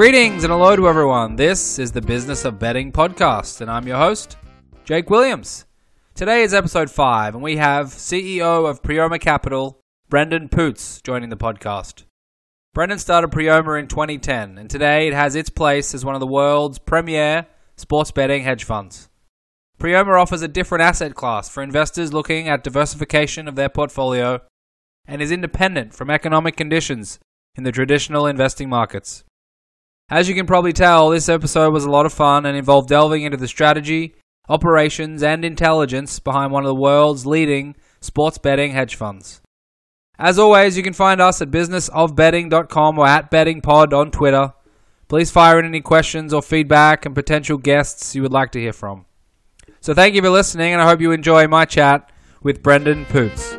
Greetings and hello to everyone. This is the Business of Betting podcast, and I'm your host, Jake Williams. Today is episode 5, and we have CEO of Priomha Capital, Brendan Poots, joining the podcast. Brendan started Priomha in 2010, and today it has its place as one of the world's premier sports betting hedge funds. Priomha offers a different asset class for investors looking at diversification of their portfolio and is independent from economic conditions in the traditional investing markets. As you can probably tell, this episode was a lot of fun and involved delving into the strategy, operations, and intelligence behind one of the world's leading sports betting hedge funds. As always, you can find us at businessofbetting.com or at bettingpod on Twitter. Please fire in any questions or feedback and potential guests you would like to hear from. So thank you for listening, and I hope you enjoy my chat with Brendan Poots.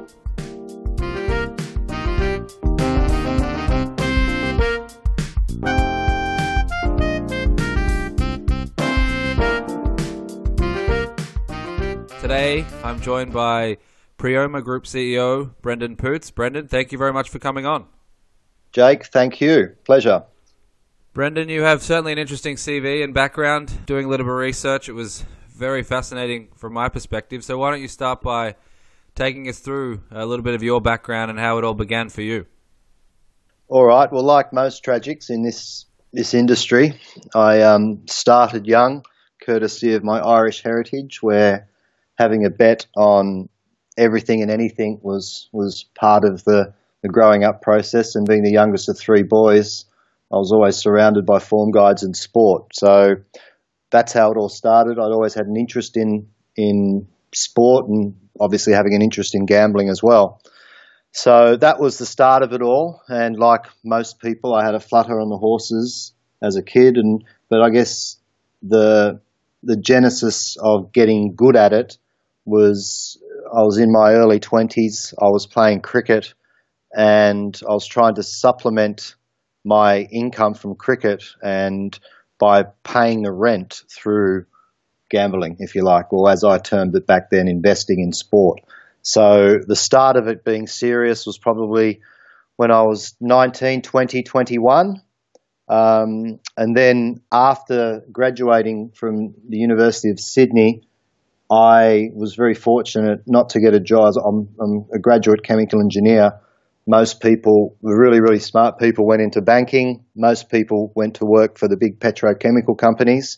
Today, I'm joined by Priomha Group CEO Brendan Poots. Brendan, thank you very much for coming on. Jake, thank you. Pleasure. Brendan, you have certainly an interesting CV and background. Doing a little bit of research, it was very fascinating from my perspective. So, why don't you start by taking us through a little bit of your background and how it all began for you? All right. Well, like most tragics in this this industry, I um, started young, courtesy of my Irish heritage, where having a bet on everything and anything was was part of the, the growing up process. And being the youngest of three boys, I was always surrounded by form guides and sport. So that's how it all started. I'd always had an interest in in sport and obviously having an interest in gambling as well. So that was the start of it all. And like most people, I had a flutter on the horses as a kid, and but I guess the the genesis of getting good at it was I was in my early 20s. I was playing cricket and I was trying to supplement my income from cricket and by paying the rent through gambling, if you like, or as I termed it back then, investing in sport. So the start of it being serious was probably when I was 19, 20, 21. Um, and then after graduating from the University of Sydney, I was very fortunate not to get a job. I'm, I'm a graduate chemical engineer. Most people, really, really smart people, went into banking. Most people went to work for the big petrochemical companies.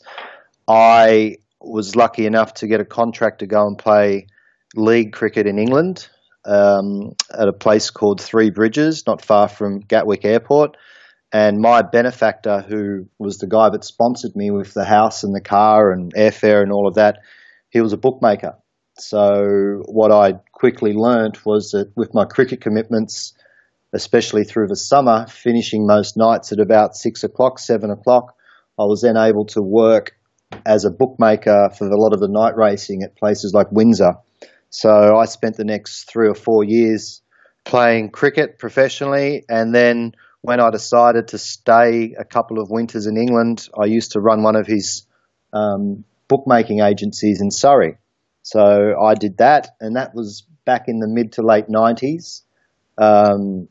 I was lucky enough to get a contract to go and play league cricket in England um, at a place called Three Bridges, not far from Gatwick Airport. And my benefactor, who was the guy that sponsored me with the house and the car and airfare and all of that, he was a bookmaker. So what I quickly learnt was that with my cricket commitments, especially through the summer, finishing most nights at about six o'clock, seven o'clock, I was then able to work as a bookmaker for a lot of the night racing at places like Windsor. So I spent the next three or four years playing cricket professionally, and then when I decided to stay a couple of winters in England, I used to run one of his um, bookmaking agencies in Surrey. So I did that, and that was back in the mid to late 90s, um,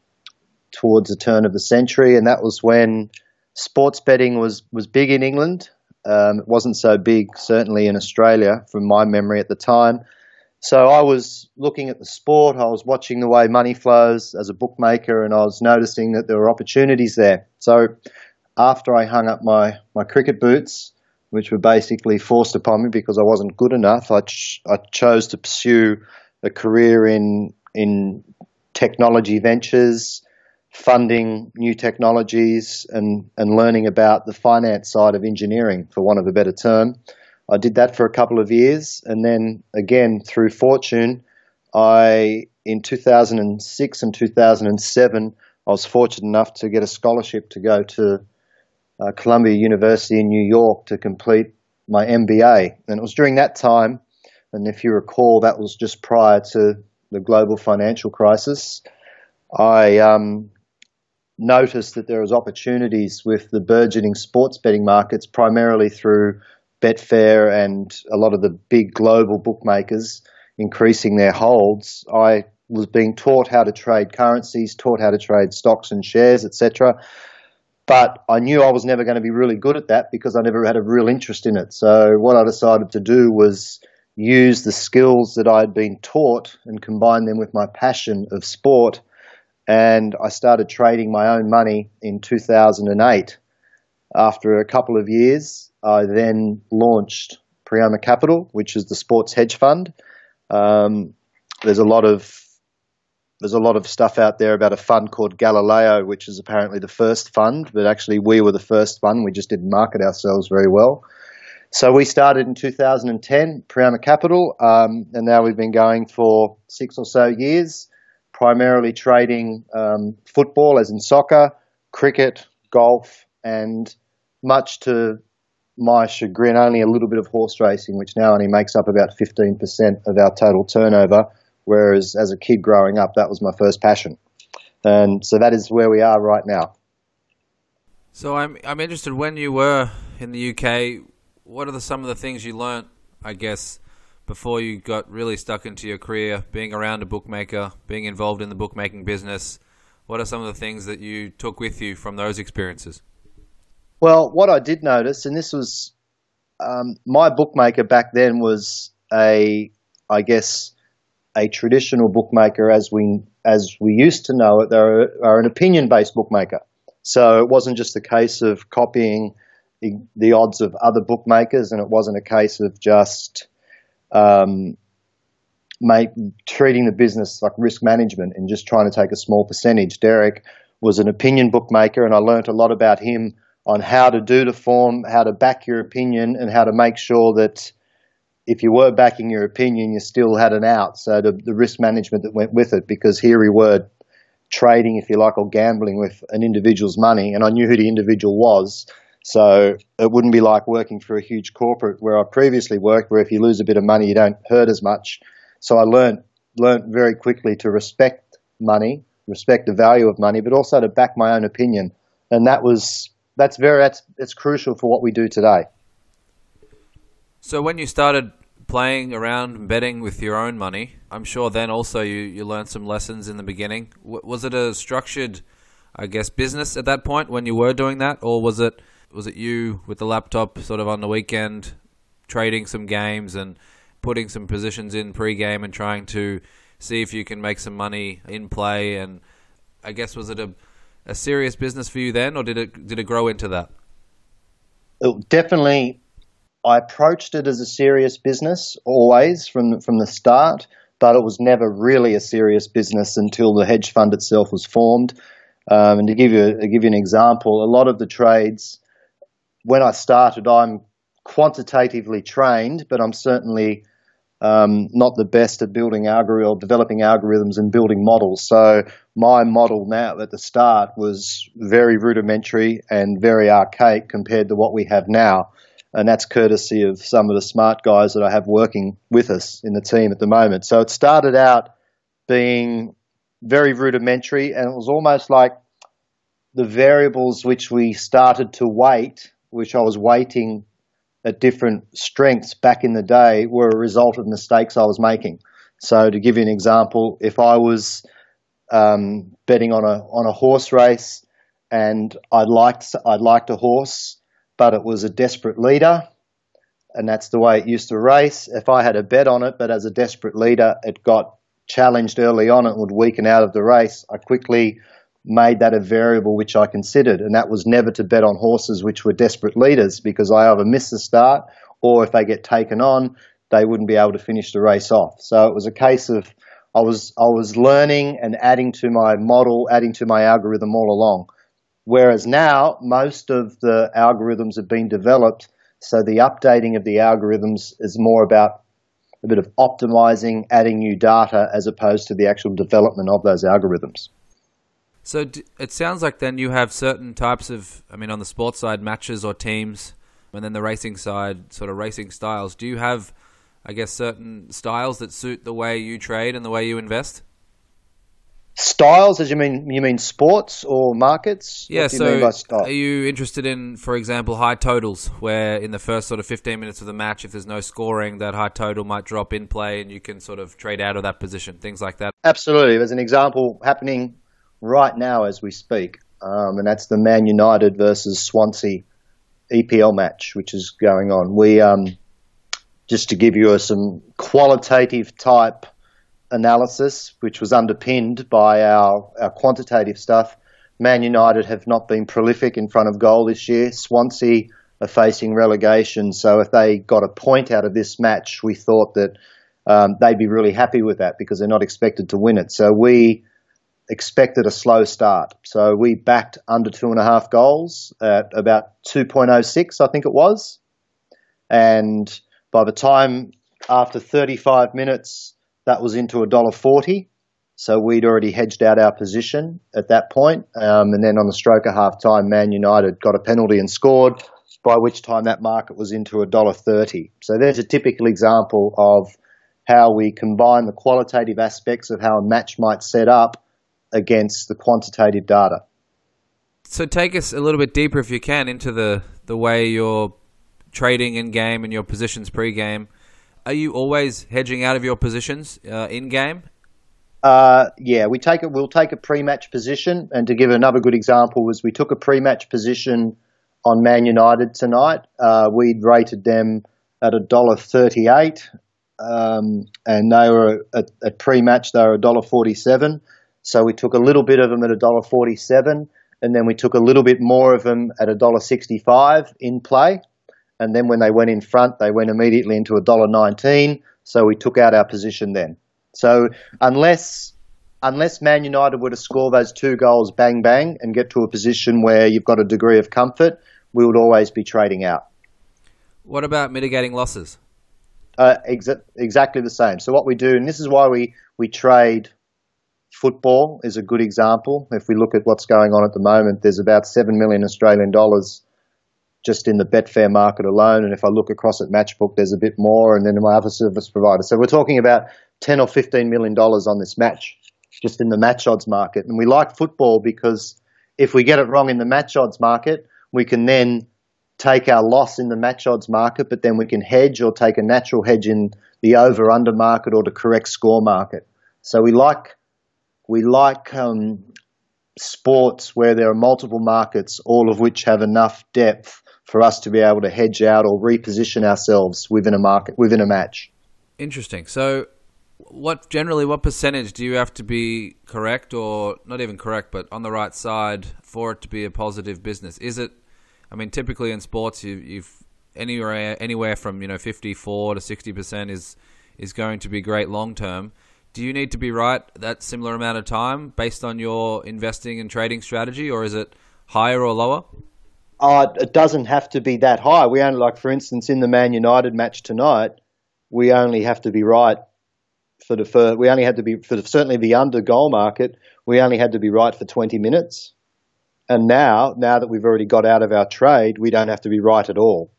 towards the turn of the century, and that was when sports betting was, was big in England. Um, it wasn't so big, certainly in Australia, from my memory at the time. So I was looking at the sport, I was watching the way money flows as a bookmaker, and I was noticing that there were opportunities there. So after I hung up my, my cricket boots, which were basically forced upon me because I wasn't good enough. I, ch- I chose to pursue a career in in technology ventures, funding new technologies, and and learning about the finance side of engineering, for want of a better term. I did that for a couple of years, and then again through fortune, I in 2006 and 2007 I was fortunate enough to get a scholarship to go to uh, Columbia University in New York to complete my MBA. And it was during that time, and if you recall, that was just prior to the global financial crisis. I um, noticed that there was opportunities with the burgeoning sports betting markets, primarily through Betfair and a lot of the big global bookmakers increasing their holds, I was being taught how to trade currencies, taught how to trade stocks and shares, etc. But I knew I was never going to be really good at that because I never had a real interest in it. So what I decided to do was use the skills that I had been taught and combine them with my passion of sport. And I started trading my own money in 2008. After a couple of years, I then launched Priomha Capital, which is the sports hedge fund. Um, there's a lot of there's a lot of stuff out there about a fund called Galileo, which is apparently the first fund, but actually we were the first fund. We just didn't market ourselves very well. So we started in 2010, Priomha Capital, um, and now we've been going for six or so years, primarily trading um, football, as in soccer, cricket, golf, and much to my chagrin, only a little bit of horse racing, which now only makes up about 15% of our total turnover Whereas as a kid growing up, that was my first passion. And so that is where we are right now. So I'm I'm interested when you were in the UK, what are the, some of the things you learnt, I guess, before you got really stuck into your career, being around a bookmaker, being involved in the bookmaking business? What are some of the things that you took with you from those experiences? Well, what I did notice, and this was um, my bookmaker back then was a, I guess, a traditional bookmaker as we as we used to know it. They are, an opinion based bookmaker. So it wasn't just a case of copying the, the, odds of other bookmakers, and it wasn't a case of just um, make, treating the business like risk management and just trying to take a small percentage. Derek was an opinion bookmaker, and I learnt a lot about him on how to do the form, how to back your opinion, and how to make sure that if you were backing your opinion, you still had an out. So the, the risk management that went with it, because here we were trading, if you like, or gambling with an individual's money, and I knew who the individual was. So it wouldn't be like working for a huge corporate where I previously worked, where if you lose a bit of money, you don't hurt as much. So I learned learned very quickly to respect money, respect the value of money, but also to back my own opinion. And that was that's very that's that's crucial for what we do today. So when you started playing around betting with your own money, I'm sure then also you, you learned some lessons in the beginning. W- was it a structured, I guess, business at that point when you were doing that, or was it was it you with the laptop sort of on the weekend trading some games and putting some positions in pre-game and trying to see if you can make some money in play? And I guess was it a a serious business for you then, or did it did it grow into that? It definitely I approached it as a serious business always from from the start, but it was never really a serious business until the hedge fund itself was formed. Um, and to give you to give you an example, a lot of the trades when I started, I'm quantitatively trained, but I'm certainly um, not the best at building algorithm, developing algorithms and building models. So my model now at the start was very rudimentary and very archaic compared to what we have now and that's courtesy of some of the smart guys that I have working with us in the team at the moment. So it started out being very rudimentary, and it was almost like the variables which we started to weight, which I was weighting at different strengths back in the day, were a result of mistakes I was making. So to give you an example, if I was um, betting on a on a horse race and I liked I liked a horse but it was a desperate leader, and that's the way it used to race. If I had a bet on it, but as a desperate leader, it got challenged early on, it would weaken out of the race. I quickly made that a variable which I considered, and that was never to bet on horses which were desperate leaders because I either miss the start or if they get taken on, they wouldn't be able to finish the race off. So it was a case of I was I was learning and adding to my model, adding to my algorithm all along. Whereas now, most of the algorithms have been developed, so the updating of the algorithms is more about a bit of optimizing, adding new data, as opposed to the actual development of those algorithms. So it sounds like then you have certain types of, I mean, on the sports side, matches or teams, and then the racing side, sort of racing styles. Do you have, I guess, certain styles that suit the way you trade and the way you invest? Styles, as you mean, you mean sports or markets? Yeah. What do you so, mean by style? are you interested in, for example, high totals, where in the first sort of 15 minutes of the match, if there's no scoring, that high total might drop in play, and you can sort of trade out of that position, things like that. Absolutely. There's an example happening right now as we speak, um, and that's the Man United versus Swansea EPL match, which is going on. We um, just to give you a, some qualitative type analysis, which was underpinned by our, our quantitative stuff. Man United have not been prolific in front of goal this year. Swansea are facing relegation, so if they got a point out of this match, we thought that um, they'd be really happy with that because they're not expected to win it. So we expected a slow start. So we backed under two and a half goals at about 2.06, I think it was. And by the time after 35 minutes, that was into a dollar forty. So we'd already hedged out our position at that point. Um, and then on the stroke of half time, Man United got a penalty and scored, by which time that market was into a dollar thirty. So there's a typical example of how we combine the qualitative aspects of how a match might set up against the quantitative data. So take us a little bit deeper, if you can, into the, the way you're trading in game and your positions pre game. Are you always hedging out of your positions uh, in game? Uh, yeah, we take it. We'll take a pre-match position, and to give another good example, was we took a pre-match position on Man United tonight. Uh, we'd rated them at a dollar thirty-eight, um, and they were at, at pre-match they were a dollar forty-seven. So we took a little bit of them at a dollar forty-seven, and then we took a little bit more of them at a dollar sixty-five in play. And then when they went in front, they went immediately into a dollar nineteen. So we took out our position then. So unless unless Man United were to score those two goals bang bang and get to a position where you've got a degree of comfort, we would always be trading out. What about mitigating losses? Uh, exa- exactly the same. So what we do, and this is why we we trade. Football is a good example. If we look at what's going on at the moment, there's about seven million Australian dollars just in the Betfair market alone. And if I look across at Matchbook, there's a bit more, and then my other service provider. So we're talking about 10 or 15 million dollars on this match, just in the match odds market. And we like football because if we get it wrong in the match odds market, we can then take our loss in the match odds market, but then we can hedge or take a natural hedge in the over under market or the correct score market. So we like we like um, sports where there are multiple markets, all of which have enough depth for us to be able to hedge out or reposition ourselves within a market within a match. Interesting. So, what generally what percentage do you have to be correct or not even correct, but on the right side for it to be a positive business? Is it? I mean, typically in sports, you, you've anywhere anywhere from you know fifty four to sixty percent is is going to be great long term. Do you need to be right that similar amount of time based on your investing and trading strategy, or is it higher or lower? Uh, it doesn't have to be that high. We only, like, for instance, in the Man United match tonight, we only have to be right for the first, we only had to be for the, certainly the under goal market. We only had to be right for 20 minutes, and now, now that we've already got out of our trade, we don't have to be right at all.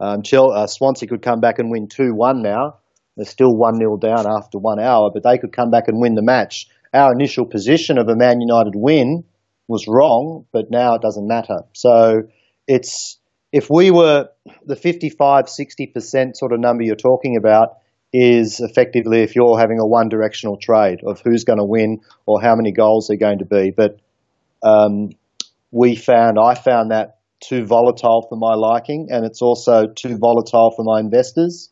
Um, uh, Swansea could come back and win two one now. They're still 1 0 down after one hour, but they could come back and win the match. Our initial position of a Man United win was wrong, but now it doesn't matter. So it's if we were the 55, 60% sort of number you're talking about is effectively if you're having a one directional trade of who's going to win or how many goals they're going to be. But um, we found, I found that too volatile for my liking, and it's also too volatile for my investors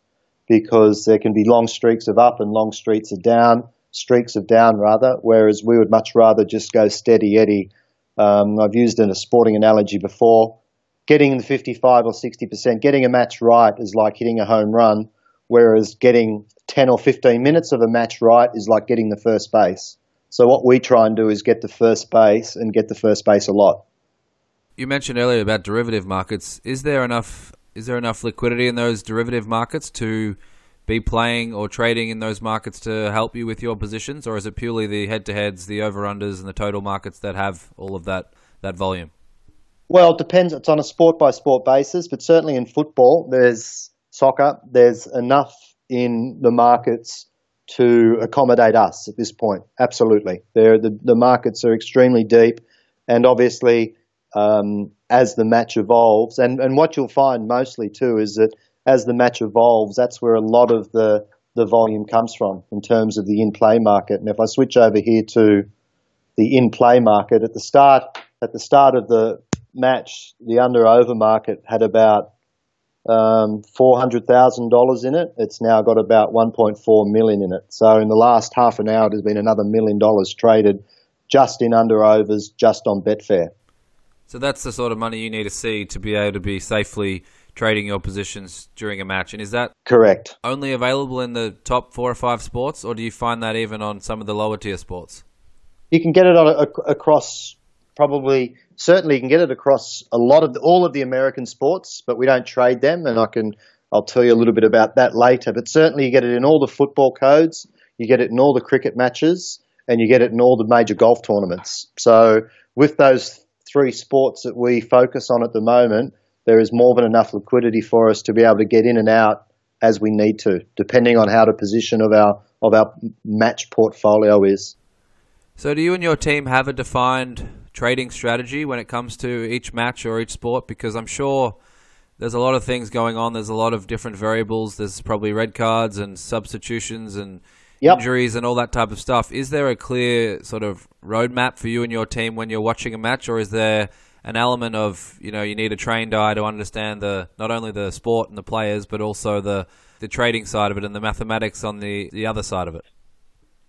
because there can be long streaks of up and long streaks of down, streaks of down rather, whereas we would much rather just go steady eddy. Um, I've used in a sporting analogy before. Getting the 55 or 60%, getting a match right is like hitting a home run, whereas getting 10 or 15 minutes of a match right is like getting the first base. So what we try and do is get the first base and get the first base a lot. You mentioned earlier about derivative markets. Is there enough is there enough liquidity in those derivative markets to be playing or trading in those markets to help you with your positions, or is it purely the head-to-heads, the over/unders, and the total markets that have all of that that volume? Well, it depends. It's on a sport by sport basis, but certainly in football, there's soccer. There's enough in the markets to accommodate us at this point. Absolutely, They're, the the markets are extremely deep, and obviously, um, as the match evolves, and and what you'll find mostly too is that as the match evolves, that's where a lot of the the volume comes from in terms of the in play market. And if I switch over here to the in play market at the start at the start of the match, the under over market had about um, four hundred thousand dollars in it. It's now got about one point four million in it. So in the last half an hour, there's been another million dollars traded just in under overs, just on Betfair. So that's the sort of money you need to see to be able to be safely trading your positions during a match. And is that correct? Only available in the top four or five sports, or do you find that even on some of the lower tier sports? You can get it on a, across probably certainly you can get it across a lot of the, all of the American sports, but we don't trade them, and I can I'll tell you a little bit about that later. But certainly you get it in all the football codes, you get it in all the cricket matches, and you get it in all the major golf tournaments. So with those three sports that we focus on at the moment, there is more than enough liquidity for us to be able to get in and out as we need to, depending on how the position of our of our match portfolio is. So, do you and your team have a defined trading strategy when it comes to each match or each sport? Because I'm sure there's a lot of things going on. There's a lot of different variables. There's probably red cards and substitutions and yep. injuries and all that type of stuff. Is there a clear sort of roadmap for you and your team when you're watching a match, or is there an element of you know you need a trained eye to understand the not only the sport and the players, but also the the trading side of it and the mathematics on the the other side of it?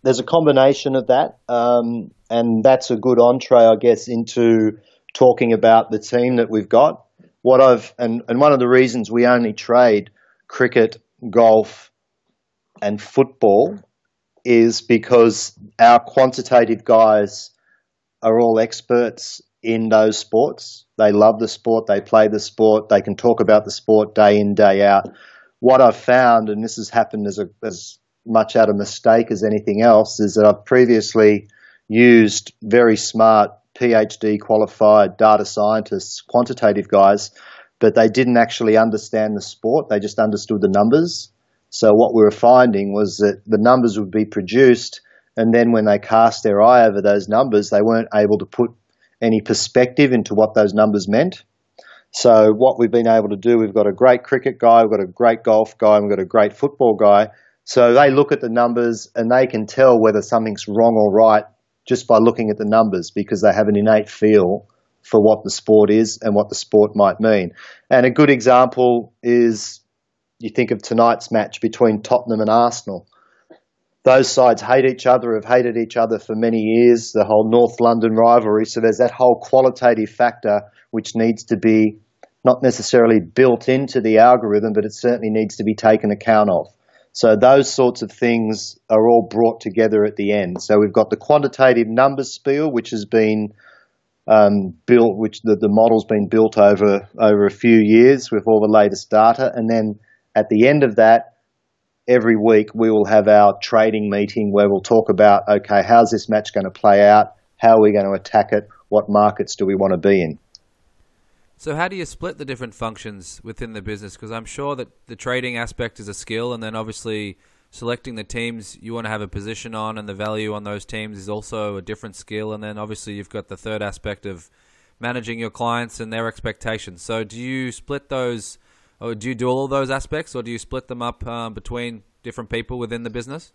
there's a combination of that, um, and that's a good entree, I guess, into talking about the team that we've got. What I've and, and one of the reasons we only trade cricket, golf, and football is because our quantitative guys are all experts in those sports. They love the sport, they play the sport, they can talk about the sport day in, day out. What I've found, and this has happened as, a, as much out of mistake as anything else is that I've previously used very smart PhD qualified data scientists, quantitative guys, but they didn't actually understand the sport. They just understood the numbers. So what we were finding was that the numbers would be produced, and then when they cast their eye over those numbers, they weren't able to put any perspective into what those numbers meant. So what we've been able to do, we've got a great cricket guy, we've got a great golf guy, we've got a great football guy, so they look at the numbers and they can tell whether something's wrong or right just by looking at the numbers because they have an innate feel for what the sport is and what the sport might mean. And a good example is you think of tonight's match between Tottenham and Arsenal. Those sides hate each other, have hated each other for many years, the whole North London rivalry. So there's that whole qualitative factor which needs to be not necessarily built into the algorithm, but it certainly needs to be taken account of. So those sorts of things are all brought together at the end. So we've got the quantitative numbers spiel, which has been um, built, which the, the model's been built over over a few years with all the latest data, and then at the end of that, every week we will have our trading meeting where we'll talk about okay, how's this match going to play out? How are we going to attack it? What markets do we want to be in? So how do you split the different functions within the business? Because I'm sure that the trading aspect is a skill, and then obviously selecting the teams you want to have a position on and the value on those teams is also a different skill. And then obviously you've got the third aspect of managing your clients and their expectations. So do you split those, or do you do all those aspects, or do you split them up um, between different people within the business?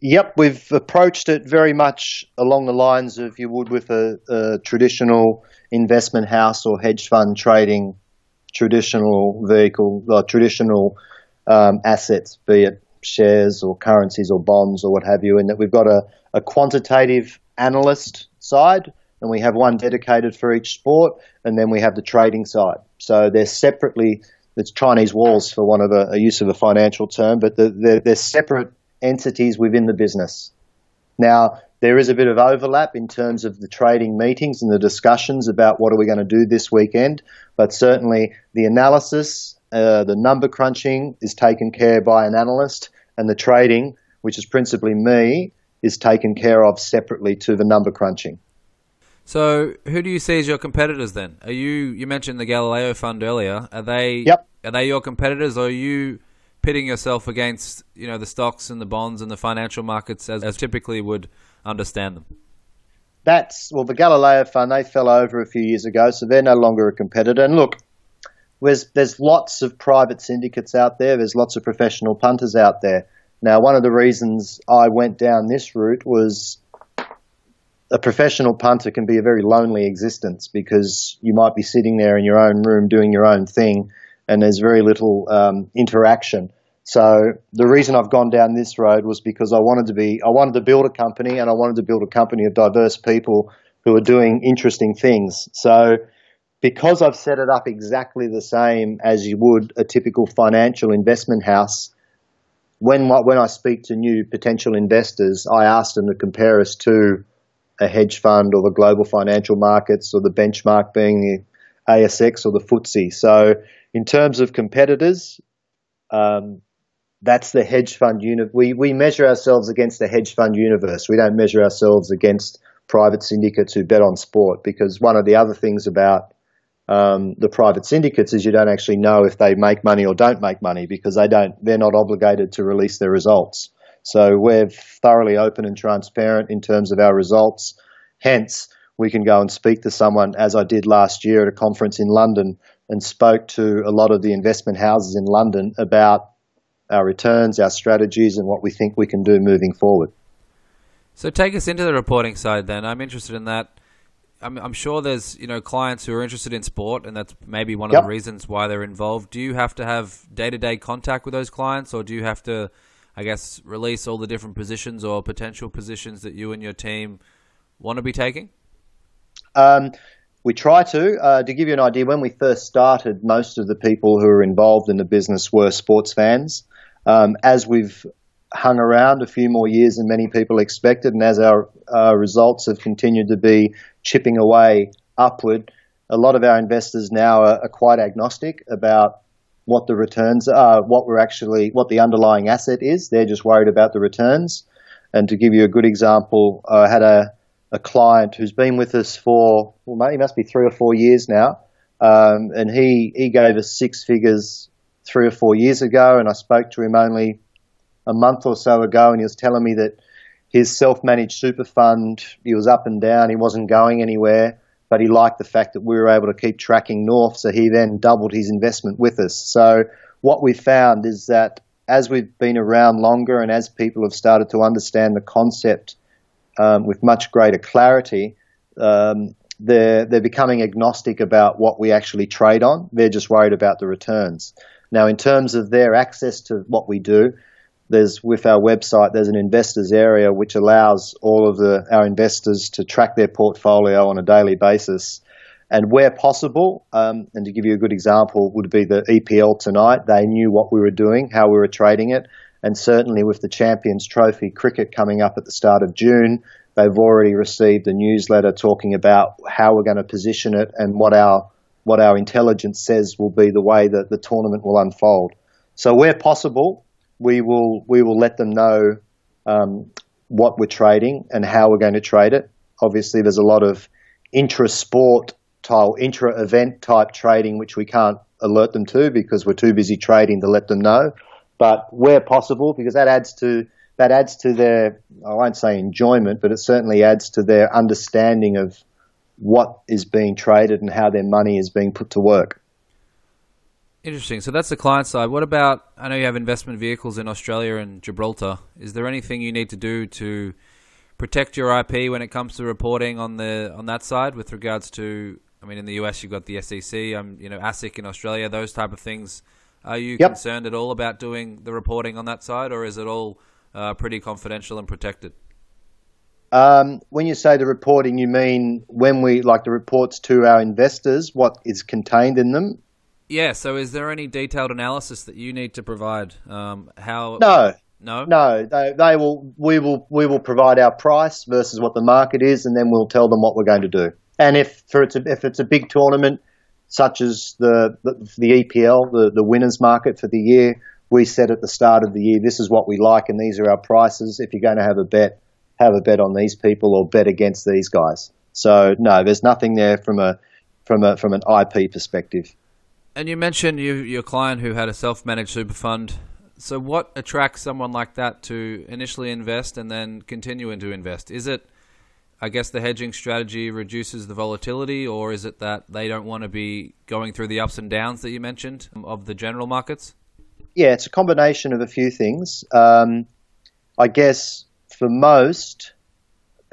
Yep, we've approached it very much along the lines of you would with a, a traditional investment house or hedge fund trading traditional vehicle, uh, traditional um, assets, be it shares or currencies or bonds or what have you, and that we've got a, a quantitative analyst side, and we have one dedicated for each sport, and then we have the trading side. So they're separately, it's Chinese walls for one of a, a use of a financial term, but they're, they're separate entities within the business. Now, there is a bit of overlap in terms of the trading meetings and the discussions about what are we going to do this weekend, but certainly the analysis, uh, the number crunching is taken care by an analyst, and the trading, which is principally me, is taken care of separately to the number crunching. So, who do you see as your competitors then? Are you you mentioned the Galileo Fund earlier? Are they yep. Are they your competitors, or are you pitting yourself against you know the stocks and the bonds and the financial markets as, as typically would understand them. That's well, the Galileo Fund they fell over a few years ago, so they're no longer a competitor. And look, there's there's lots of private syndicates out there. There's lots of professional punters out there. Now, one of the reasons I went down this route was a professional punter can be a very lonely existence because you might be sitting there in your own room doing your own thing, and there's very little um, interaction. So the reason I've gone down this road was because I wanted to be I wanted to build a company and I wanted to build a company of diverse people who are doing interesting things. So because I've set it up exactly the same as you would a typical financial investment house, when when I speak to new potential investors, I ask them to compare us to a hedge fund or the global financial markets or the benchmark being the ASX or the FTSE. So in terms of competitors, um, that's the hedge fund unit. We, we measure ourselves against the hedge fund universe. We don't measure ourselves against private syndicates who bet on sport because one of the other things about um, the private syndicates is you don't actually know if they make money or don't make money because they don't they're not obligated to release their results. So we're thoroughly open and transparent in terms of our results. Hence, we can go and speak to someone as I did last year at a conference in London and spoke to a lot of the investment houses in London about our returns, our strategies, and what we think we can do moving forward. So take us into the reporting side then. I'm interested in that. I'm, I'm sure there's you know clients who are interested in sport, and that's maybe one of yep. the reasons why they're involved. Do you have to have day to day contact with those clients, or do you have to, I guess, release all the different positions or potential positions that you and your team want to be taking? Um, we try to. Uh, to give you an idea, when we first started, most of the people who were involved in the business were sports fans. Um, as we've hung around a few more years than many people expected, and as our uh, results have continued to be chipping away upward, a lot of our investors now are, are quite agnostic about what the returns are, what we're actually, what the underlying asset is. They're just worried about the returns. And to give you a good example, I had a, a client who's been with us for, well, he must be three or four years now. Um, and he, he gave us six figures three or four years ago, and I spoke to him only a month or so ago, and he was telling me that his self-managed super fund, he was up and down, he wasn't going anywhere, but he liked the fact that we were able to keep tracking north, so he then doubled his investment with us. So what we found is that as we've been around longer and as people have started to understand the concept um, with much greater clarity, um, they're, they're becoming agnostic about what we actually trade on. They're just worried about the returns. Now, in terms of their access to what we do, there's with our website, there's an investors area which allows all of the, our investors to track their portfolio on a daily basis. And where possible, um, and to give you a good example, would be the EPL tonight. They knew what we were doing, how we were trading it, and certainly with the Champions Trophy cricket coming up at the start of June, they've already received a newsletter talking about how we're going to position it and what our what our intelligence says will be the way that the tournament will unfold. So where possible, we will we will let them know um, what we're trading and how we're going to trade it. Obviously, there's a lot of intra-sport type, intra-event type trading which we can't alert them to because we're too busy trading to let them know. But where possible, because that adds to that adds to their I won't say enjoyment, but it certainly adds to their understanding of what is being traded and how their money is being put to work. Interesting. So that's the client side. What about? I know you have investment vehicles in Australia and Gibraltar. Is there anything you need to do to protect your IP when it comes to reporting on the on that side with regards to? I mean, in the US, you've got the SEC. Um, you know, ASIC in Australia. Those type of things. Are you yep. concerned at all about doing the reporting on that side, or is it all uh, pretty confidential and protected? Um, when you say the reporting, you mean when we like the reports to our investors, what is contained in them? Yeah. So, is there any detailed analysis that you need to provide? Um, how? No. No. No. They, they will. We will. We will provide our price versus what the market is, and then we'll tell them what we're going to do. And if for it's a, if it's a big tournament, such as the the, the EPL, the the winners market for the year, we said at the start of the year, this is what we like, and these are our prices. If you're going to have a bet have a bet on these people or bet against these guys. So no, there's nothing there from a from a from an IP perspective. And you mentioned you, your client who had a self-managed super fund So, what attracts someone like that to initially invest and then continue to invest? Is it, I guess, the hedging strategy reduces the volatility, or is it that they don't want to be going through the ups and downs that you mentioned of the general markets? Yeah, it's a combination of a few things. Um, I guess for most,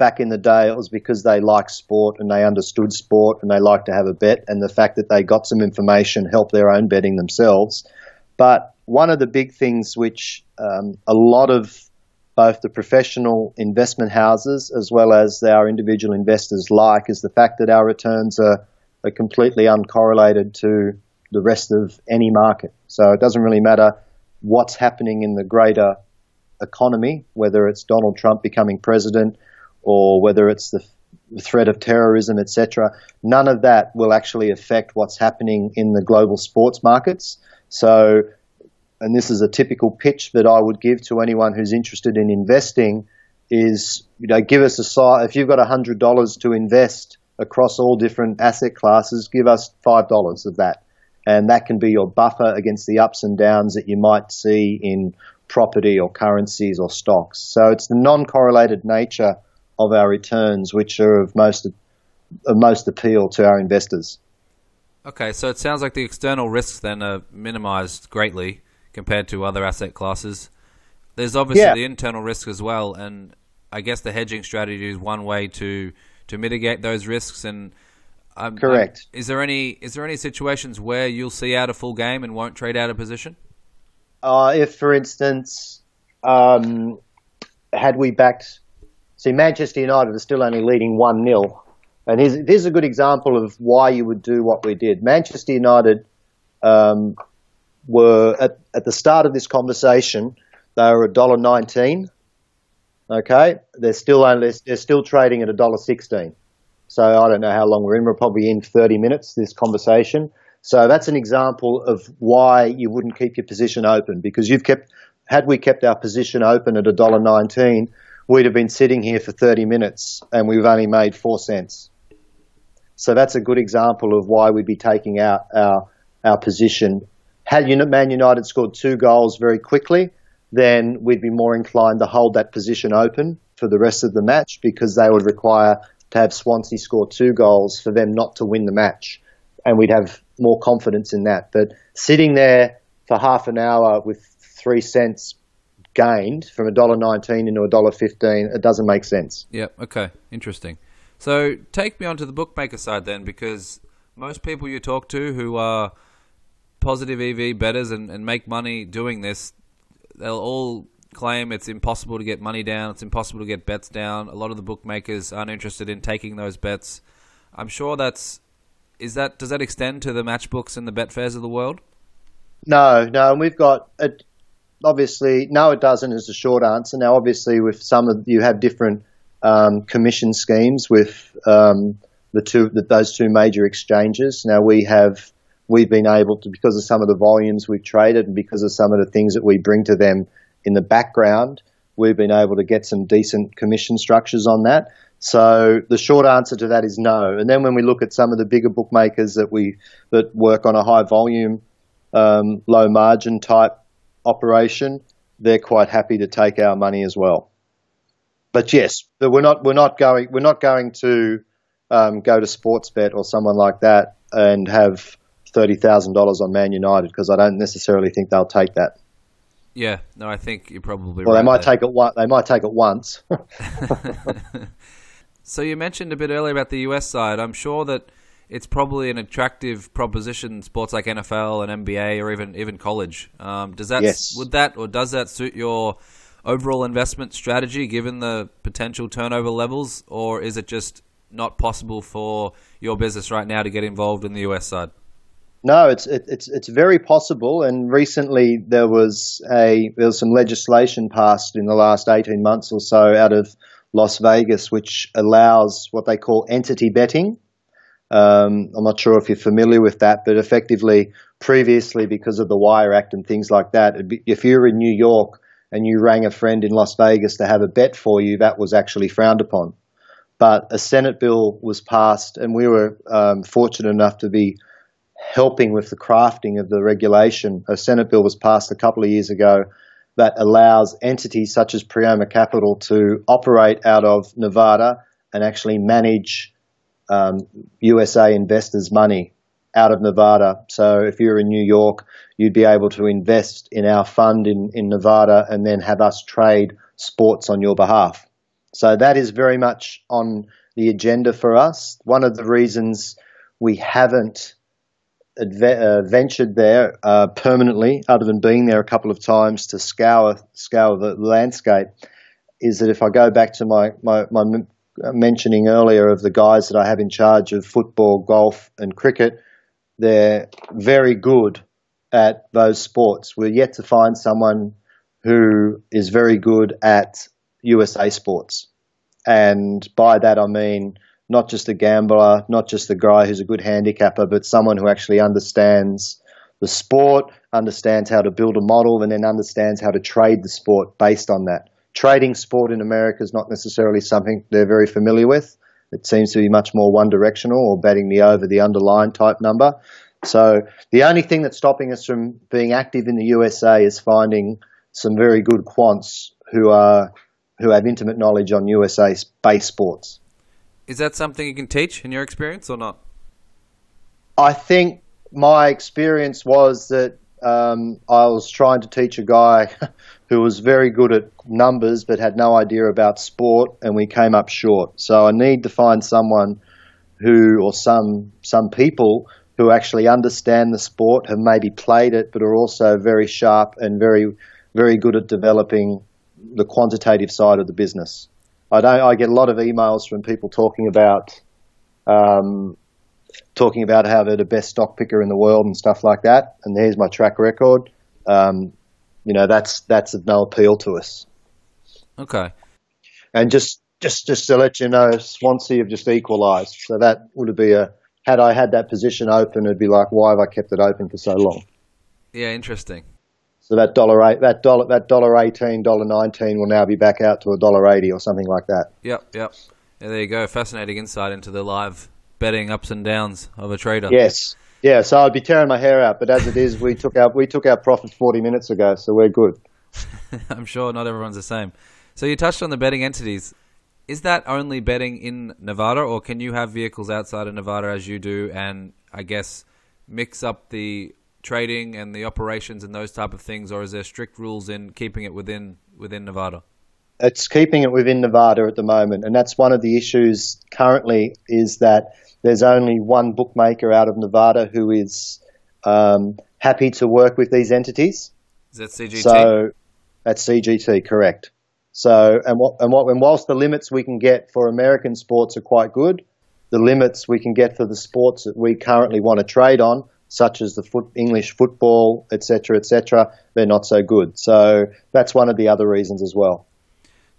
back in the day, it was because they liked sport and they understood sport and they liked to have a bet, and the fact that they got some information helped their own betting themselves. But one of the big things which um, a lot of both the professional investment houses as well as our individual investors like is the fact that our returns are, are completely uncorrelated to the rest of any market. So it doesn't really matter what's happening in the greater economy, whether it's Donald Trump becoming president or whether it's the threat of terrorism, etc. None of that will actually affect what's happening in the global sports markets. So and this is a typical pitch that I would give to anyone who's interested in investing, is you know give us a size. If you've got hundred dollars to invest across all different asset classes, give us five dollars of that, and that can be your buffer against the ups and downs that you might see in property or currencies or stocks. So it's the non-correlated nature of our returns which are of most of most appeal to our investors. Okay, so it sounds like the external risks then are minimized greatly compared to other asset classes. There's obviously yeah. the internal risk as well, and I guess the hedging strategy is one way to to mitigate those risks. And um, correct. is there any is there any situations where you'll see out a full game and won't trade out a position? Uh, if, for instance, um, had we backed, see, Manchester United are still only leading one 0 and here's, here's a good example of why you would do what we did. Manchester United um, were at, at the start of this conversation, they were a dollar nineteen. Okay, they're still only they're still trading at a dollar sixteen. So I don't know how long we're in. We're probably in thirty minutes this conversation. So that's an example of why you wouldn't keep your position open because you've kept. Had we kept our position open at a dollar nineteen, we'd have been sitting here for thirty minutes and we've only made four cents. So that's a good example of why we'd be taking out our our position had Man United scored two goals very quickly, then we'd be more inclined to hold that position open for the rest of the match because they would require to have Swansea score two goals for them not to win the match. And we'd have more confidence in that. But sitting there for half an hour with three cents gained from a dollar nineteen into a dollar fifteen, it doesn't make sense. Yep. Okay. Interesting. So take me onto the bookmaker side then, because most people you talk to who are positive EV betters and, and make money doing this, they'll all claim it's impossible to get money down, it's impossible to get bets down. A lot of the bookmakers aren't interested in taking those bets. I'm sure that's is that does that extend to the matchbooks and the Betfairs of the world? No, no, and we've got it, obviously no, it doesn't. Is the short answer. Now, obviously, with some of you have different um, commission schemes with um, the two the, those two major exchanges. Now we have we've been able to, because of some of the volumes we've traded and because of some of the things that we bring to them in the background, we've been able to get some decent commission structures on that. So the short answer to that is no. And then when we look at some of the bigger bookmakers that we that work on a high volume, um, low margin type operation, they're quite happy to take our money as well. But yes, but we're not we're not going we're not going to um, go to Sportsbet or someone like that and have thirty thousand dollars on Man United because I don't necessarily think they'll take that. Yeah, no, I think you're probably well. Right they might there. take it. One, they might take it once. so you mentioned a bit earlier about the US side. I'm sure that it's probably an attractive proposition. Sports like NFL and NBA or even even college. Um, does that yes. would that or does that suit your overall investment strategy given the potential turnover levels, or is it just not possible for your business right now to get involved in the US side? No, it's it, it's it's very possible. And recently there was a there was some legislation passed in the last eighteen months or so out of Las Vegas, which allows what they call entity betting. Um, I'm not sure if you're familiar with that, but effectively, previously, because of the Wire Act and things like that, be, if you were in New York and you rang a friend in Las Vegas to have a bet for you, that was actually frowned upon. But a Senate bill was passed, and we were um, fortunate enough to be helping with the crafting of the regulation. A Senate bill was passed a couple of years ago that allows entities such as Priomha Capital to operate out of Nevada and actually manage um, USA investors' money out of Nevada. So if you're in New York, you'd be able to invest in our fund in, in Nevada and then have us trade sports on your behalf. So that is very much on the agenda for us. One of the reasons we haven't uh, ventured there uh, permanently, other than being there a couple of times to scour scour the landscape, is that if I go back to my, my, my Uh, mentioning earlier of the guys that I have in charge of football, golf, and cricket, they're very good at those sports. We're yet to find someone who is very good at USA sports. And by that I mean not just a gambler, not just a guy who's a good handicapper, but someone who actually understands the sport, understands how to build a model, and then understands how to trade the sport based on that. Trading sport in America is not necessarily something they're very familiar with. It seems to be much more one directional or betting the over the underline type number. So the only thing that's stopping us from being active in the USA is finding some very good quants who are who have intimate knowledge on USA based sports. Is that something you can teach in your experience or not? I think my experience was that um, I was trying to teach a guy who was very good at numbers but had no idea about sport, and we came up short. So I need to find someone who, or some some people who actually understand the sport, have maybe played it, but are also very sharp and very very good at developing the quantitative side of the business. I don't. I get a lot of emails from people talking about um, talking about how they're the best stock picker in the world and stuff like that. And here's my track record. Um, you know, that's that's of no appeal to us. Okay. And just just just to let you know, Swansea have just equalised. So that would have be a had I had that position open, it'd be like, why have I kept it open for so long? Yeah, interesting. So that dollar eight, that dollar, that dollar eighteen, dollar nineteen will now be back out to a dollar eighty or something like that. Yep, yep. Yeah, there you go. Fascinating insight into the live betting ups and downs of a trader. Yes, yeah. So I'd be tearing my hair out, but as it is, we took our we took our profit forty minutes ago, so we're good. I'm sure not everyone's the same. So you touched on the betting entities. Is that only betting in Nevada, or can you have vehicles outside of Nevada as you do, and I guess mix up the trading and the operations and those type of things, or is there strict rules in keeping it within within Nevada? It's keeping it within Nevada at the moment, and that's one of the issues currently. Is that there's only one bookmaker out of Nevada who is um, happy to work with these entities. Is that CGT? So that's CGT, correct. So and what and what and whilst the limits we can get for American sports are quite good, the limits we can get for the sports that we currently want to trade on such as the foot, English football, etc., etc., they're not so good. So that's one of the other reasons as well.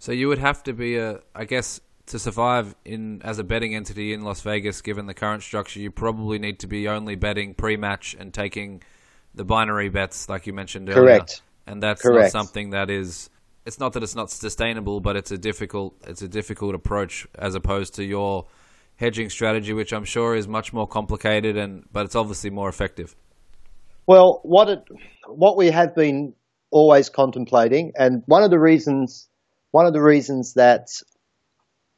So you would have to be a, I guess, to survive in as a betting entity in Las Vegas, given the current structure, you probably need to be only betting pre-match and taking the binary bets, like you mentioned earlier. Correct. And that's Correct. not something that is. It's not that it's not sustainable, but it's a difficult. It's a difficult approach as opposed to your hedging strategy, which I'm sure is much more complicated, and but it's obviously more effective. Well, what it, what we have been always contemplating, and one of the reasons one of the reasons that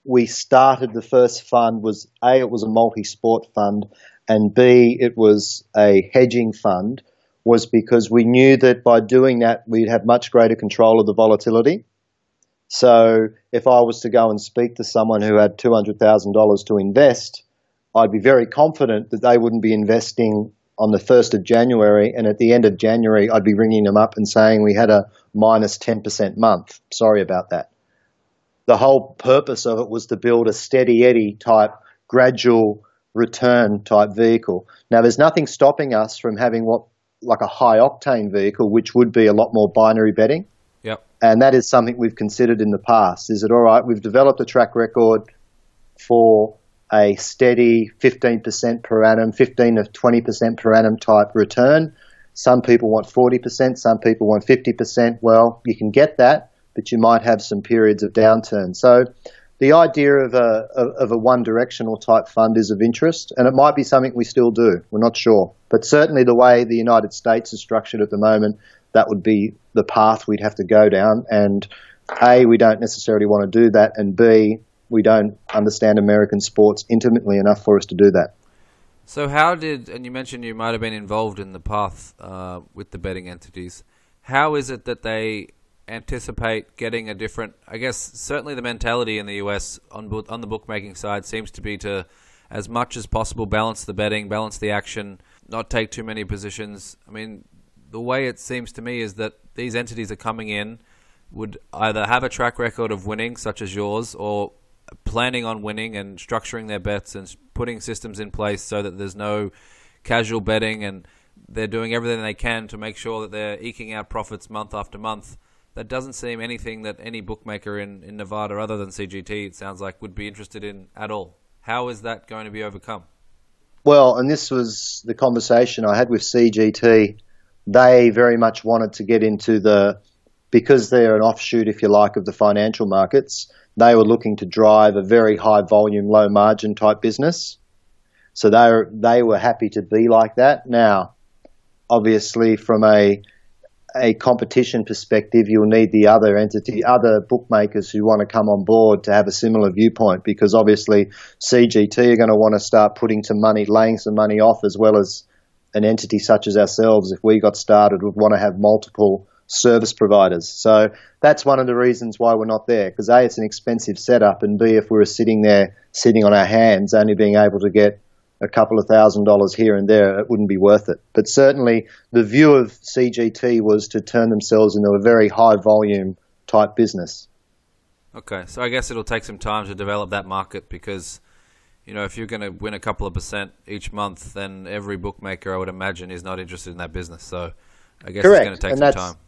we started the first fund was a it was a multi-sport fund, and b it was a hedging fund, was because we knew that by doing that we'd have much greater control of the volatility. So if I was to go and speak to someone who had $200,000 to invest, I'd be very confident that they wouldn't be investing on the 1st of January, and at the end of January, I'd be ringing them up and saying we had a minus 10% month. Sorry about that. The whole purpose of it was to build a steady eddy type, gradual return type vehicle. Now, there's nothing stopping us from having what like a high octane vehicle, which would be a lot more binary betting. And that is something we've considered in the past. Is it all right? We've developed a track record for a steady 15% per annum, 15 to 20% per annum type return. Some people want 40%, some people want 50%. Well, you can get that, but you might have some periods of downturn. So the idea of a of a one directional type fund is of interest, and it might be something we still do. We're not sure, but certainly the way the United States is structured at the moment, that would be the path we'd have to go down. And a, we don't necessarily want to do that, and b, we don't understand American sports intimately enough for us to do that. So, how did, and you mentioned you might have been involved in the path uh, with the betting entities. How is it that they anticipate getting a different? I guess certainly the mentality in the US on on the bookmaking side seems to be to, as much as possible, balance the betting, balance the action, not take too many positions. I mean, the way it seems to me is that these entities are coming in, would either have a track record of winning, such as yours, or planning on winning and structuring their bets and putting systems in place so that there's no casual betting and they're doing everything they can to make sure that they're eking out profits month after month. That doesn't seem anything that any bookmaker in, in Nevada, other than CGT, it sounds like, would be interested in at all. How is that going to be overcome? Well, and this was the conversation I had with CGT. They very much wanted to get into the, because they're an offshoot, if you like, of the financial markets, they were looking to drive a very high volume, low margin type business. So they were, they were happy to be like that. Now, obviously, from a a competition perspective, you'll need the other entity, other bookmakers who want to come on board to have a similar viewpoint because obviously CGT are going to want to start putting some money, laying some money off as well as an entity such as ourselves. If we got started, would want to have multiple service providers. So that's one of the reasons why we're not there. Because A, it's an expensive setup, and B, if we were sitting there, sitting on our hands, only being able to get a couple of thousand dollars here and there, it wouldn't be worth it. But certainly, the view of CGT was to turn themselves into a very high volume type business. Okay, so I guess it'll take some time to develop that market because, you know, if you're going to win a couple of percent each month, then every bookmaker, I would imagine, is not interested in that business. So I guess Correct. it's going to take and some time.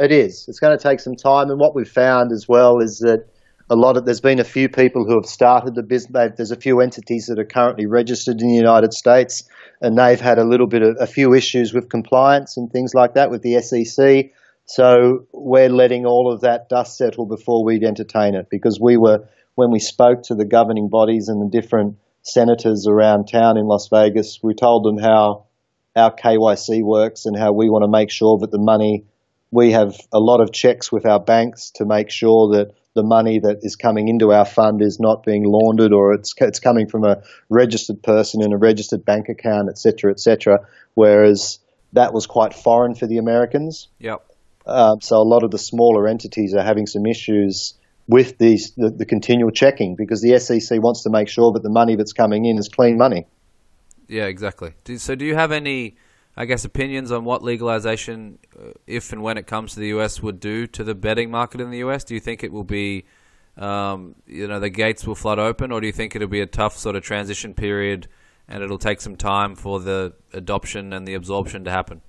It is. It's going to take some time, and what we've found as well is that a lot of there's been a few people who have started the business. There's a few entities that are currently registered in the United States, and they've had a little bit of a few issues with compliance and things like that with the SEC. So we're letting all of that dust settle before we'd entertain it because we were when we spoke to the governing bodies and the different senators around town in Las Vegas, we told them how our KYC works and how we want to make sure that the money we have a lot of checks with our banks to make sure that the money that is coming into our fund is not being laundered or it's it's coming from a registered person in a registered bank account, etc., etc. Whereas that was quite foreign for the Americans. Yep. Um, so a lot of the smaller entities are having some issues with these the, the continual checking because the SEC wants to make sure that the money that's coming in is clean money. Yeah, exactly. So, do you have any I guess, opinions on what legalization, uh, if and when it comes to the US, would do to the betting market in the US? Do you think it will be, um, you know, the gates will flood open, or do you think it'll be a tough sort of transition period and it'll take some time for the adoption and the absorption to happen?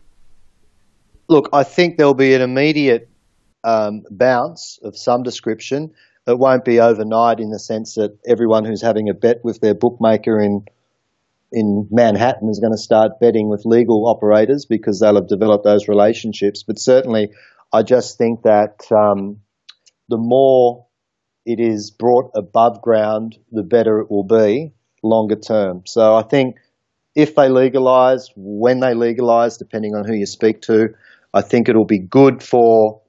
Look, I think there'll be an immediate um, bounce of some description. It won't be overnight in the sense that everyone who's having a bet with their bookmaker in in Manhattan is going to start betting with legal operators because they'll have developed those relationships. But certainly, I just think that um, the more it is brought above ground, the better it will be longer term. So I think if they legalise, when they legalise, depending on who you speak to, I think it'll be good for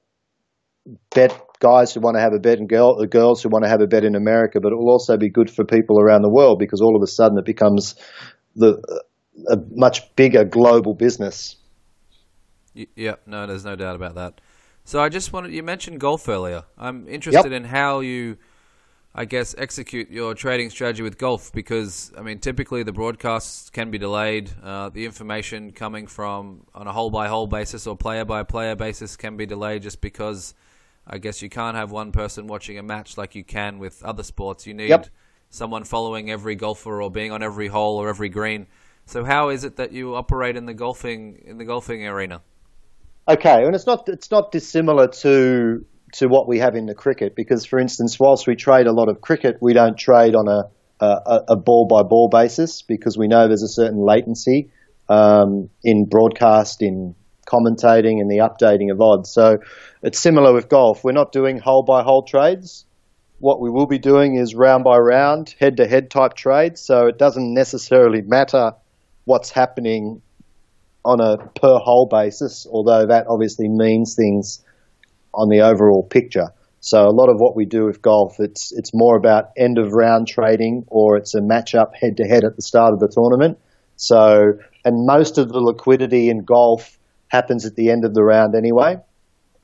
bet guys who want to have a bet and girl, the girls who want to have a bet in America, but it will also be good for people around the world because all of a sudden it becomes the a much bigger global business. Yeah, no, there's no doubt about that. So I just wanted you mentioned golf earlier. I'm interested yep. in how you, I guess, execute your trading strategy with golf because I mean, typically the broadcasts can be delayed. Uh, the information coming from on a hole by hole basis or player by player basis can be delayed just because I guess you can't have one person watching a match like you can with other sports. You need yep someone following every golfer or being on every hole or every green. So how is it that you operate in the golfing in the golfing arena? Okay, and it's not it's not dissimilar to to what we have in the cricket because, for instance, whilst we trade a lot of cricket, we don't trade on a a, a ball by ball basis because we know there's a certain latency um, in broadcast, in commentating, and the updating of odds. So it's similar with golf. We're not doing hole by hole trades what we will be doing is round by round, head to head type trades. So it doesn't necessarily matter what's happening on a per hole basis, although that obviously means things on the overall picture. So a lot of what we do with golf, it's it's more about end of round trading or it's a match up head to head at the start of the tournament. So and most of the liquidity in golf happens at the end of the round anyway.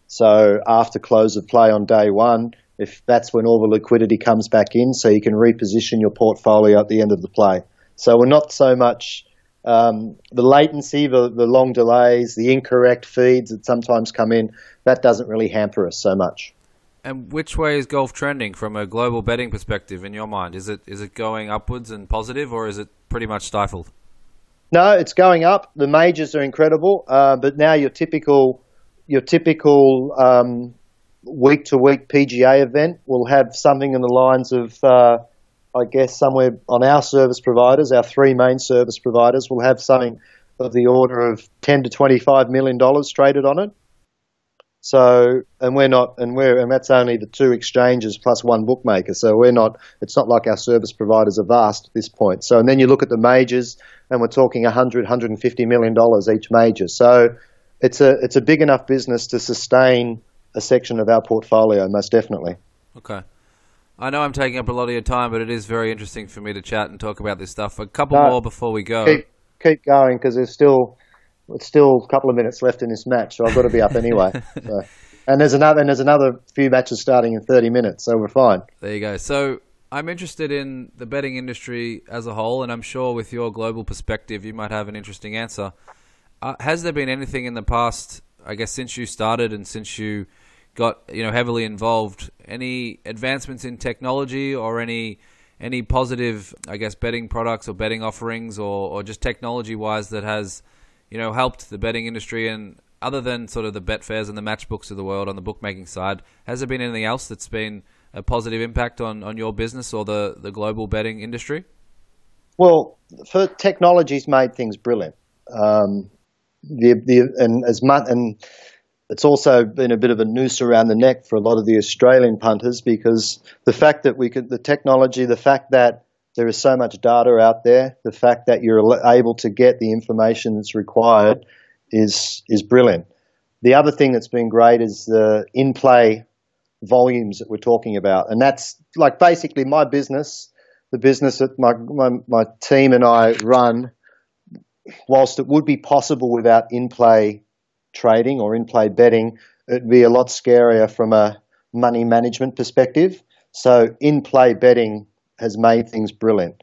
So after close of play on day one, if that's when all the liquidity comes back in, so you can reposition your portfolio at the end of the play. So we're not so much um, the latency, the, the long delays, the incorrect feeds that sometimes come in, that doesn't really hamper us so much. And which way is golf trending from a global betting perspective in your mind? Is it is it going upwards and positive, or is it pretty much stifled? No, it's going up. The majors are incredible, uh, but now your typical your typical week to week PGA event will have something in the lines of, uh, I guess, somewhere on our service providers, our three main service providers, will have something of the order of ten to twenty five million dollars traded on it. So, and we're not, and we're, and that's only the two exchanges plus one bookmaker. So we're not, it's not like our service providers are vast at this point. So, and then you look at the majors and we're talking 100, 150 million dollars each major. So it's a, it's a big enough business to sustain a section of our portfolio, most definitely. Okay. I know I'm taking up a lot of your time, but it is very interesting for me to chat and talk about this stuff. A couple No, more before we go. Keep, keep going because there's still, it's still a couple of minutes left in this match, so I've got to be up anyway. So. And there's another, and there's another few matches starting in 30 minutes, so we're fine. There you go. So I'm interested in the betting industry as a whole, and I'm sure with your global perspective, you might have an interesting answer. Uh, has there been anything in the past, I guess, since you started and since you got you know heavily involved, any advancements in technology or any any positive, I guess, betting products or betting offerings or, or just technology wise that has you know helped the betting industry and other than sort of the Betfairs and the Matchbooks of the world on the bookmaking side, has there been anything else that's been a positive impact on, on your business or the, the global betting industry? Well, for technology's made things brilliant. Um, the, the, and as much, and it's also been a bit of a noose around the neck for a lot of the Australian punters because the fact that we could, the technology, the fact that there is so much data out there, the fact that you're able to get the information that's required is is brilliant. The other thing that's been great is the in-play volumes that we're talking about, and that's like basically my business, the business that my my, my team and I run. Whilst it would be possible without in-play trading or in-play betting, it'd be a lot scarier from a money management perspective. So in-play betting has made things brilliant.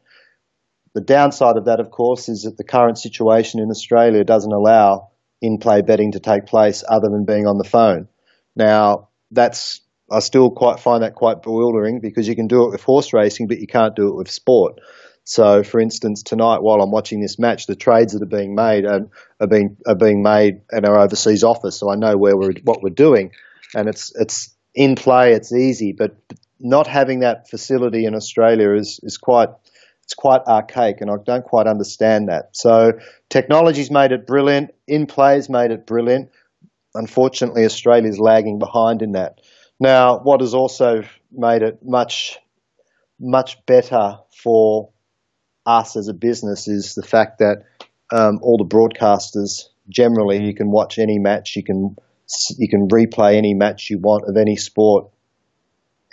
The downside of that, of course, is that the current situation in Australia doesn't allow in-play betting to take place other than being on the phone. Now, that's I still quite find that quite bewildering because you can do it with horse racing, but you can't do it with sport. So, for instance, tonight while I'm watching this match, the trades that are being made are, are being are being made in our overseas office, so I know where we're what we're doing, and it's it's in play, it's easy, but not having that facility in Australia is is quite it's quite archaic, and I don't quite understand that. So, technology's made it brilliant, in play's made it brilliant. Unfortunately, Australia's lagging behind in that. Now, what has also made it much much better for us as a business is the fact that um, all the broadcasters generally you can watch any match, you can you can replay any match you want of any sport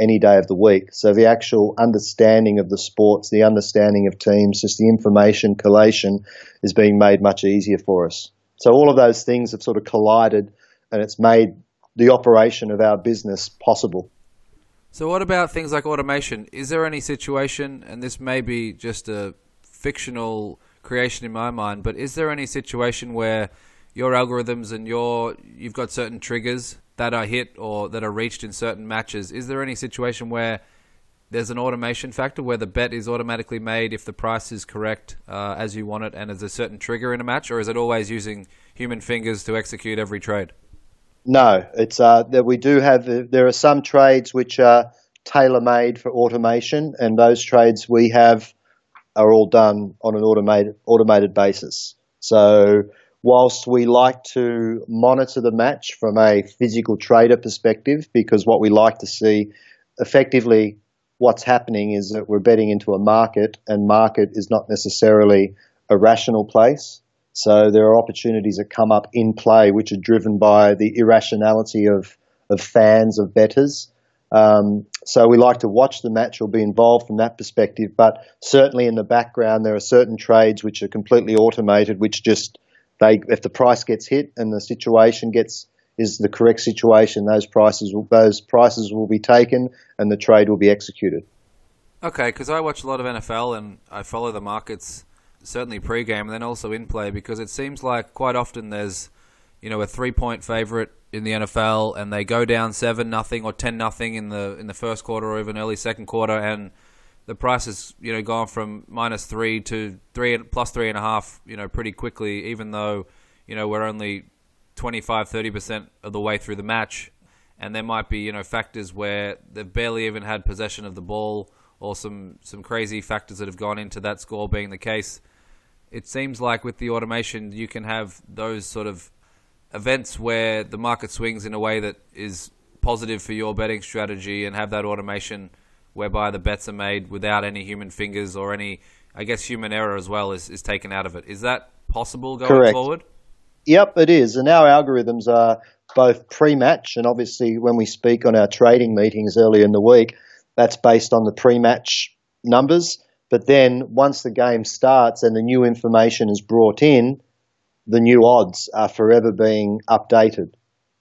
any day of the week. So the actual understanding of the sports, the understanding of teams, just the information collation is being made much easier for us. So all of those things have sort of collided and it's made the operation of our business possible. So, what about things like automation? Is there any situation, and this may be just a fictional creation in my mind, but is there any situation where your algorithms and your you've got certain triggers that are hit or that are reached in certain matches? Is there any situation where there's an automation factor where the bet is automatically made if the price is correct uh, as you want it, and there's a certain trigger in a match, or is it always using human fingers to execute every trade? No, it's uh, that we do have. There are some trades which are tailor made for automation, and those trades we have are all done on an automated automated basis. So whilst we like to monitor the match from a physical trader perspective, because what we like to see effectively what's happening is that we're betting into a market, and market is not necessarily a rational place. So there are opportunities that come up in play which are driven by the irrationality of, of fans, of betters. Um, so we like to watch the match or be involved from that perspective. But certainly in the background, there are certain trades which are completely automated, which just they if the price gets hit and the situation gets is the correct situation, those prices will, those prices will be taken and the trade will be executed. Okay, because I watch a lot of NFL and I follow the markets certainly pre-game and then also in play because it seems like quite often there's you know a three-point favorite in the NFL and they go down seven nothing or ten nothing in the in the first quarter or even early second quarter and the price has you know gone from minus three to three plus three and a half you know pretty quickly even though you know we're only 25 30 percent of the way through the match. And there might be you know factors where they've barely even had possession of the ball or some some crazy factors that have gone into that score being the case it seems like with the automation, you can have those sort of events where the market swings in a way that is positive for your betting strategy and have that automation whereby the bets are made without any human fingers or any, I guess, human error as well is, is taken out of it. Is that possible going Correct. forward? Yep, it is. And our algorithms are both pre match and obviously when we speak on our trading meetings earlier in the week, that's based on the pre match numbers. But then once the game starts and the new information is brought in, the new odds are forever being updated.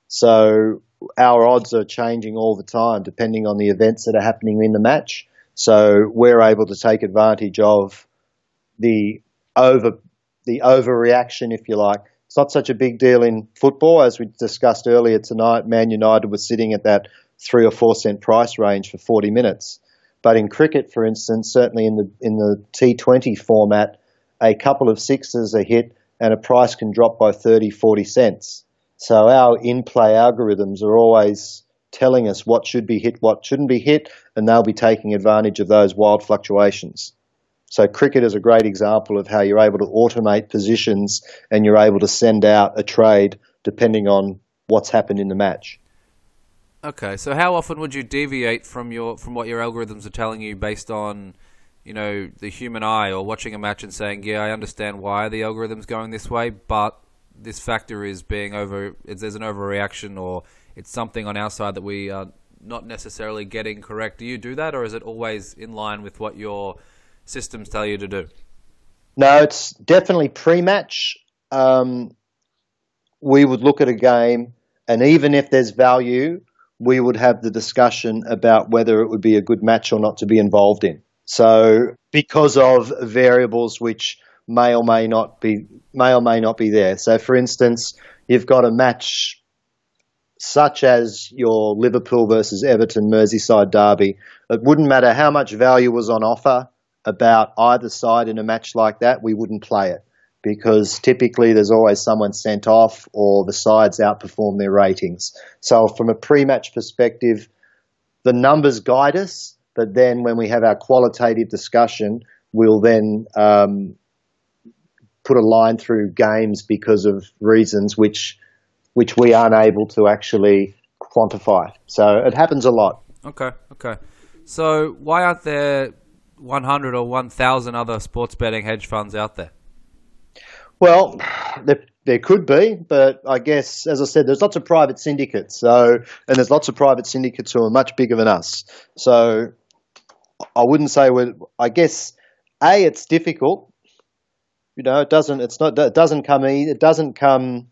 So our odds are changing all the time depending on the events that are happening in the match. So we're able to take advantage of the over the overreaction, if you like. It's not such a big deal in football as we discussed earlier tonight. Man United was sitting at that three or four cent price range for 40 minutes. But in cricket, for instance, certainly in the in the T20 format, a couple of sixes are hit and a price can drop by 30, 40 cents. So our in-play algorithms are always telling us what should be hit, what shouldn't be hit, and they'll be taking advantage of those wild fluctuations. So cricket is a great example of how you're able to automate positions and you're able to send out a trade depending on what's happened in the match. Okay, so how often would you deviate from your from what your algorithms are telling you based on, you know, the human eye or watching a match and saying, "Yeah, I understand why the algorithm's going this way, but this factor is being over there's an overreaction or it's something on our side that we are not necessarily getting correct." Do you do that or is it always in line with what your systems tell you to do? No, it's definitely pre-match. Um, we would look at a game and even if there's value, we would have the discussion about whether it would be a good match or not to be involved in. So, because of variables which may or may not be may or may not be there. So, for instance, you've got a match such as your Liverpool versus Everton Merseyside derby. It wouldn't matter how much value was on offer about either side in a match like that, we wouldn't play it because typically there's always someone sent off or the sides outperform their ratings. So from a pre-match perspective, the numbers guide us, but then when we have our qualitative discussion, we'll then um, put a line through games because of reasons which which we aren't able to actually quantify. So it happens a lot. Okay, okay. So why aren't there 100 or 1,000 other sports betting hedge funds out there? Well, there, could be, but I guess, as I said, there's lots of private syndicates. So, and there's lots of private syndicates who are much bigger than us. So, I wouldn't say we're. I guess, a, it's difficult. You know, it doesn't. It's not. It doesn't come. It doesn't come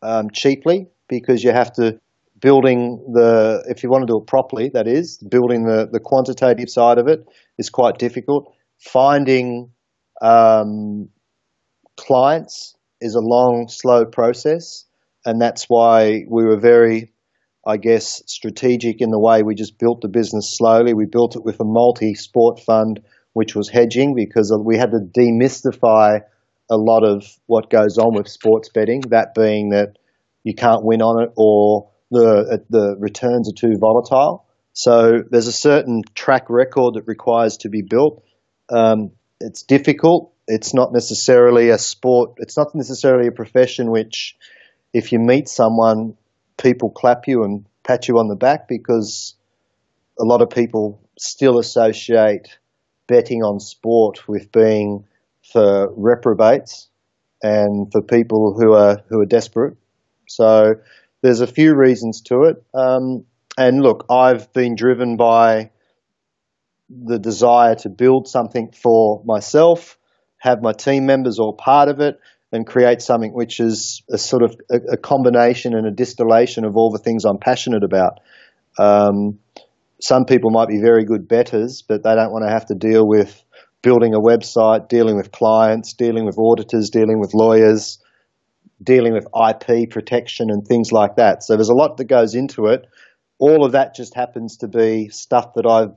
um, cheaply because you have to building the. If you want to do it properly, that is building the the quantitative side of it is quite difficult. Finding um, clients is a long, slow process, and that's why we were very, I guess, strategic in the way we just built the business slowly. We built it with a multi-sport fund, which was hedging because we had to demystify a lot of what goes on with sports betting. That being that you can't win on it or the the returns are too volatile. So there's a certain track record that requires to be built. Um, it's difficult it's not necessarily a sport. It's not necessarily a profession which, if you meet someone, people clap you and pat you on the back because a lot of people still associate betting on sport with being for reprobates and for people who are who are desperate. So there's a few reasons to it. Um, and look, I've been driven by the desire to build something for myself, have my team members all part of it, and create something which is a sort of a, a combination and a distillation of all the things I'm passionate about. Um, some people might be very good betters, but they don't want to have to deal with building a website, dealing with clients, dealing with auditors, dealing with lawyers, dealing with IP protection and things like that. So there's a lot that goes into it. All of that just happens to be stuff that I've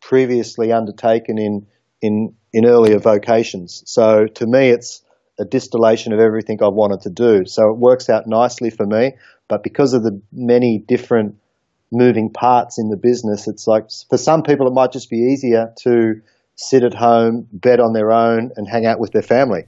previously undertaken in in in earlier vocations. So to me, it's a distillation of everything I've wanted to do. So it works out nicely for me. But because of the many different moving parts in the business, it's like for some people it might just be easier to sit at home, bet on their own, and hang out with their family.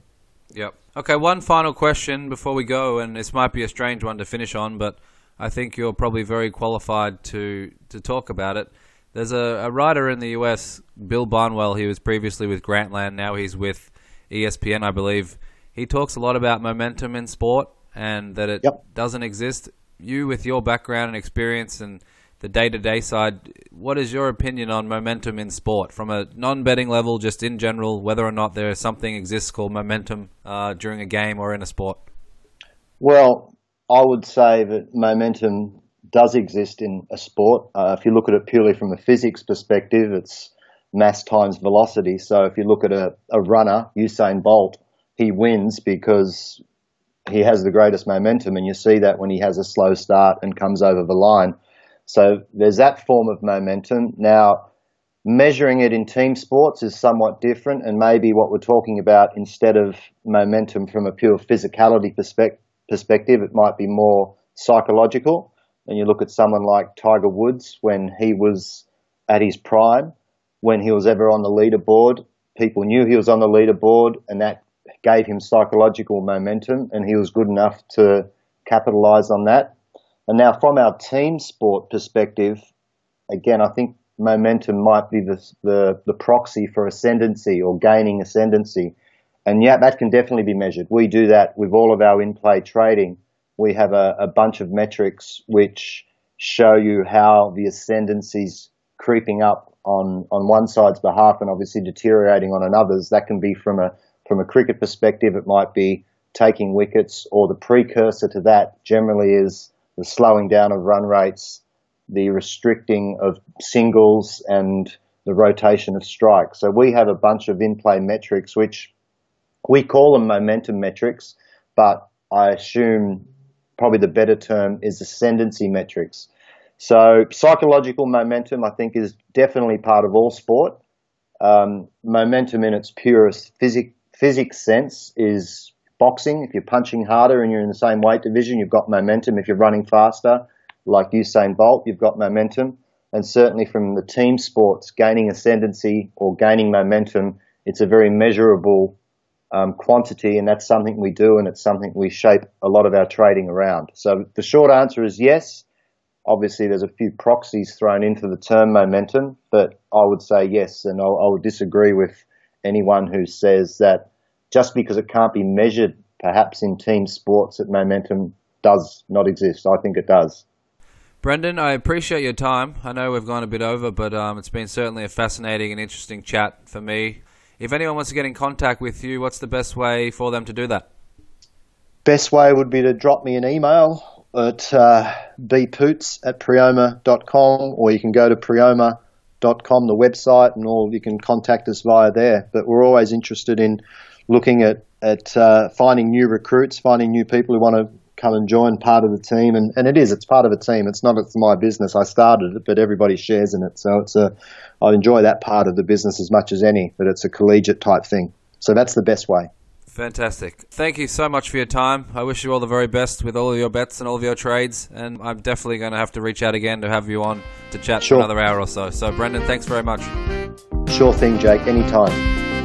Yep. Okay, one final question before we go, and this might be a strange one to finish on, but I think you're probably very qualified to to talk about it. There's a, a writer in the US, Bill Barnwell. He was previously with Grantland. Now he's with ESPN, I believe. He talks a lot about momentum in sport and that it yep. doesn't exist. You, with your background and experience and the day to day side, what is your opinion on momentum in sport from a non betting level, just in general, whether or not there is something exists called momentum uh, during a game or in a sport? Well, I would say that momentum does exist in a sport. Uh, if you look at it purely from a physics perspective, it's mass times velocity. So if you look at a, a runner, Usain Bolt, he wins because he has the greatest momentum, and you see that when he has a slow start and comes over the line. So there's that form of momentum. Now, measuring it in team sports is somewhat different, and maybe what we're talking about instead of momentum from a pure physicality perspective, it might be more psychological and you look at someone like Tiger Woods when he was at his prime, when he was ever on the leaderboard, people knew he was on the leaderboard, and that gave him psychological momentum, and he was good enough to capitalize on that. And now, from our team sport perspective, again, I think momentum might be the, the, the proxy for ascendancy or gaining ascendancy. And yeah, that can definitely be measured. We do that with all of our in play trading we have a, a bunch of metrics which show you how the ascendancy's creeping up on, on one side's behalf and obviously deteriorating on another's. That can be from a from a cricket perspective, it might be taking wickets, or the precursor to that generally is the slowing down of run rates, the restricting of singles, and the rotation of strikes. So we have a bunch of in-play metrics which we call them momentum metrics, but I assume probably the better term is ascendancy metrics. So psychological momentum, I think, is definitely part of all sport. Um, momentum in its purest physic, physics sense is boxing. If you're punching harder and you're in the same weight division, you've got momentum. If you're running faster, like Usain Bolt, you've got momentum. And certainly from the team sports, gaining ascendancy or gaining momentum, it's a very measurable um, quantity, and that's something we do, and it's something we shape a lot of our trading around. So the short answer is yes. Obviously, there's a few proxies thrown into the term momentum, but I would say yes, and I, I would disagree with anyone who says that just because it can't be measured, perhaps in team sports, that momentum does not exist. I think it does. Brendan, I appreciate your time. I know we've gone a bit over, but um, it's been certainly a fascinating and interesting chat for me. If anyone wants to get in contact with you, what's the best way for them to do that? Best way would be to drop me an email at uh, bpoots at priomha.com or you can go to priomha.com, the website, and all you can contact us via there. But we're always interested in looking at, at uh, finding new recruits, finding new people who want to come and join part of the team. And, and it is, it's part of a team. It's not it's my business. I started it, but everybody shares in it. So it's a, I enjoy that part of the business as much as any, but it's a collegiate type thing. So that's the best way. Fantastic. Thank you so much for your time. I wish you all the very best with all of your bets and all of your trades. And I'm definitely going to have to reach out again to have you on to chat sure. for another hour or so. So, Brendan, thanks very much. Sure thing, Jake. Anytime.